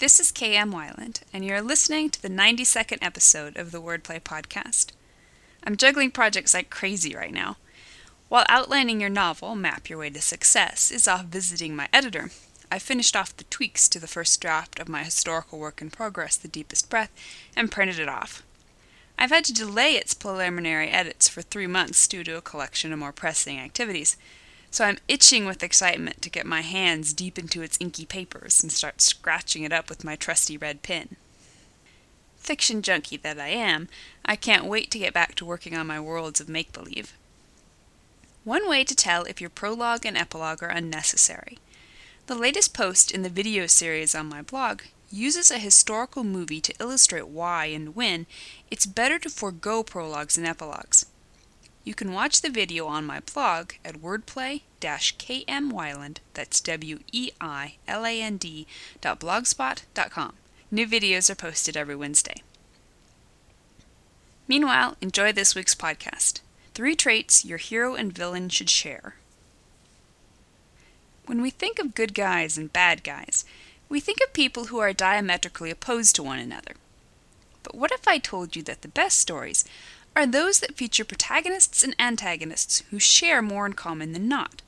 This is KM Weiland, and you're listening to the 92nd episode of the Wordplay Podcast. I'm juggling projects like crazy right now. While outlining your novel, Map Your Way to Success, is off visiting my editor, I finished off the tweaks to the first draft of my historical work in progress, The Deepest Breath, and printed it off. I've had to delay its preliminary edits for three months due to a collection of more pressing activities, so I'm itching with excitement to get my hands deep into its inky papers and start scratching it up with my trusty red pen. Fiction junkie that I am, I can't wait to get back to working on my worlds of make believe. One way to tell if your prologue and epilogue are unnecessary. The latest post in the video series on my blog uses a historical movie to illustrate why and when it's better to forego prologues and epilogues. You can watch the video on my blog at wordplay-kmweiland, that's W-E-I-L-A-N-D blogspot.com. New videos are posted every Wednesday. Meanwhile, enjoy this week's podcast. Three traits your hero and villain should share. When we think of good guys and bad guys, we think of people who are diametrically opposed to one another. But what if I told you that the best stories are those that feature protagonists and antagonists who share more in common than not.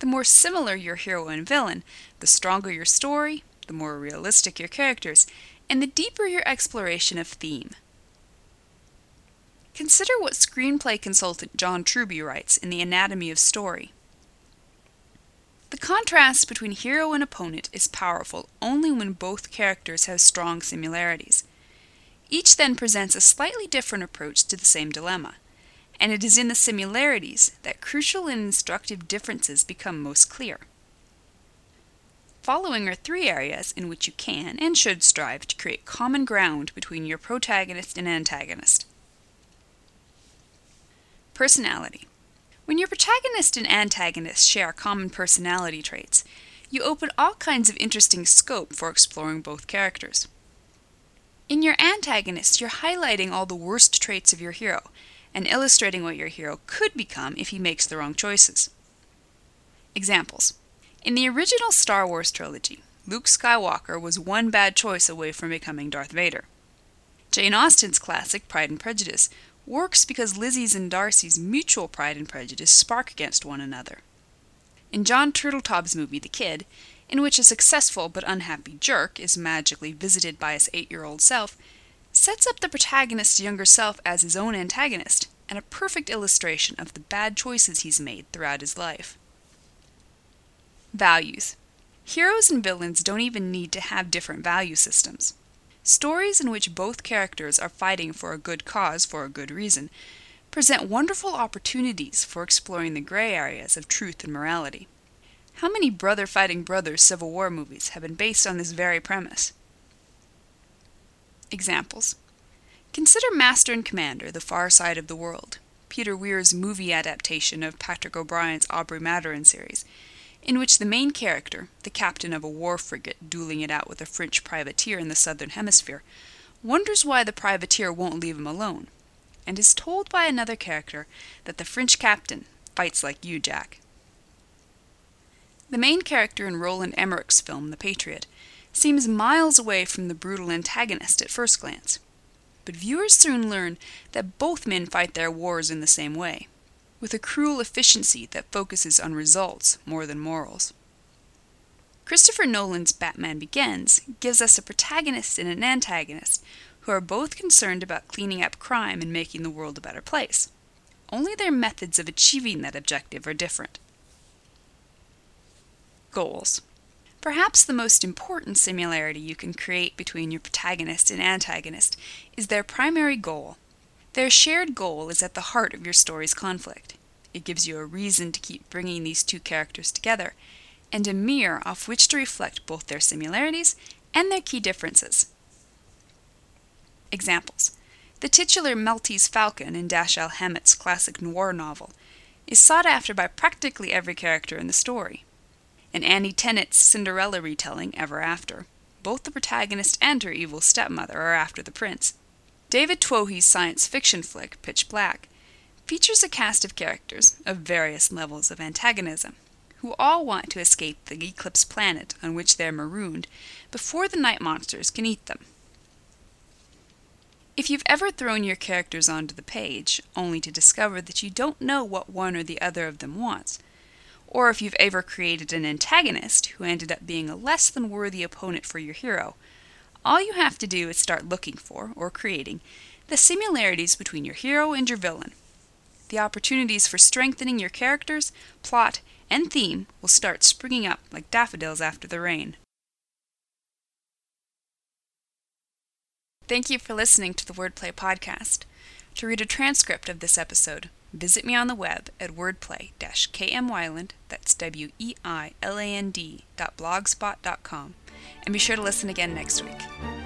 The more similar your hero and villain, the stronger your story, the more realistic your characters, and the deeper your exploration of theme. Consider what screenplay consultant John Truby writes in The Anatomy of Story. The contrast between hero and opponent is powerful only when both characters have strong similarities. Each then presents a slightly different approach to the same dilemma, and it is in the similarities that crucial and instructive differences become most clear. Following are three areas in which you can and should strive to create common ground between your protagonist and antagonist. Personality. When your protagonist and antagonist share common personality traits, you open all kinds of interesting scope for exploring both characters. In your antagonist, you're highlighting all the worst traits of your hero and illustrating what your hero could become if he makes the wrong choices. Examples In the original Star Wars trilogy, Luke Skywalker was one bad choice away from becoming Darth Vader. Jane Austen's classic Pride and Prejudice works because Lizzie's and Darcy's mutual pride and prejudice spark against one another. In John Turteltaub's movie The Kid, in which a successful but unhappy jerk is magically visited by his eight year old self, sets up the protagonist's younger self as his own antagonist, and a perfect illustration of the bad choices he's made throughout his life. Values Heroes and villains don't even need to have different value systems. Stories in which both characters are fighting for a good cause for a good reason present wonderful opportunities for exploring the gray areas of truth and morality. How many brother fighting brothers Civil War movies have been based on this very premise? Examples Consider Master and Commander The Far Side of the World, Peter Weir's movie adaptation of Patrick O'Brian's Aubrey Maturin series, in which the main character, the captain of a war frigate dueling it out with a French privateer in the southern hemisphere, wonders why the privateer won't leave him alone, and is told by another character that the French captain fights like you, Jack. The main character in Roland Emmerich's film, The Patriot, seems miles away from the brutal antagonist at first glance. But viewers soon learn that both men fight their wars in the same way, with a cruel efficiency that focuses on results more than morals. Christopher Nolan's Batman Begins gives us a protagonist and an antagonist who are both concerned about cleaning up crime and making the world a better place. Only their methods of achieving that objective are different. Goals. Perhaps the most important similarity you can create between your protagonist and antagonist is their primary goal. Their shared goal is at the heart of your story's conflict. It gives you a reason to keep bringing these two characters together, and a mirror off which to reflect both their similarities and their key differences. Examples The titular Maltese Falcon in Dashiell Hammett's classic noir novel is sought after by practically every character in the story in Andy Tennant's Cinderella retelling, Ever After. Both the protagonist and her evil stepmother are after the prince. David Twohy's science fiction flick, Pitch Black, features a cast of characters of various levels of antagonism, who all want to escape the eclipse planet on which they're marooned before the night monsters can eat them. If you've ever thrown your characters onto the page, only to discover that you don't know what one or the other of them wants, or if you've ever created an antagonist who ended up being a less than worthy opponent for your hero, all you have to do is start looking for, or creating, the similarities between your hero and your villain. The opportunities for strengthening your characters, plot, and theme will start springing up like daffodils after the rain. Thank you for listening to the Wordplay Podcast. To read a transcript of this episode, visit me on the web at wordplay-kmweiland, that's W-E-I-L-A-N-D dot blogspot and be sure to listen again next week.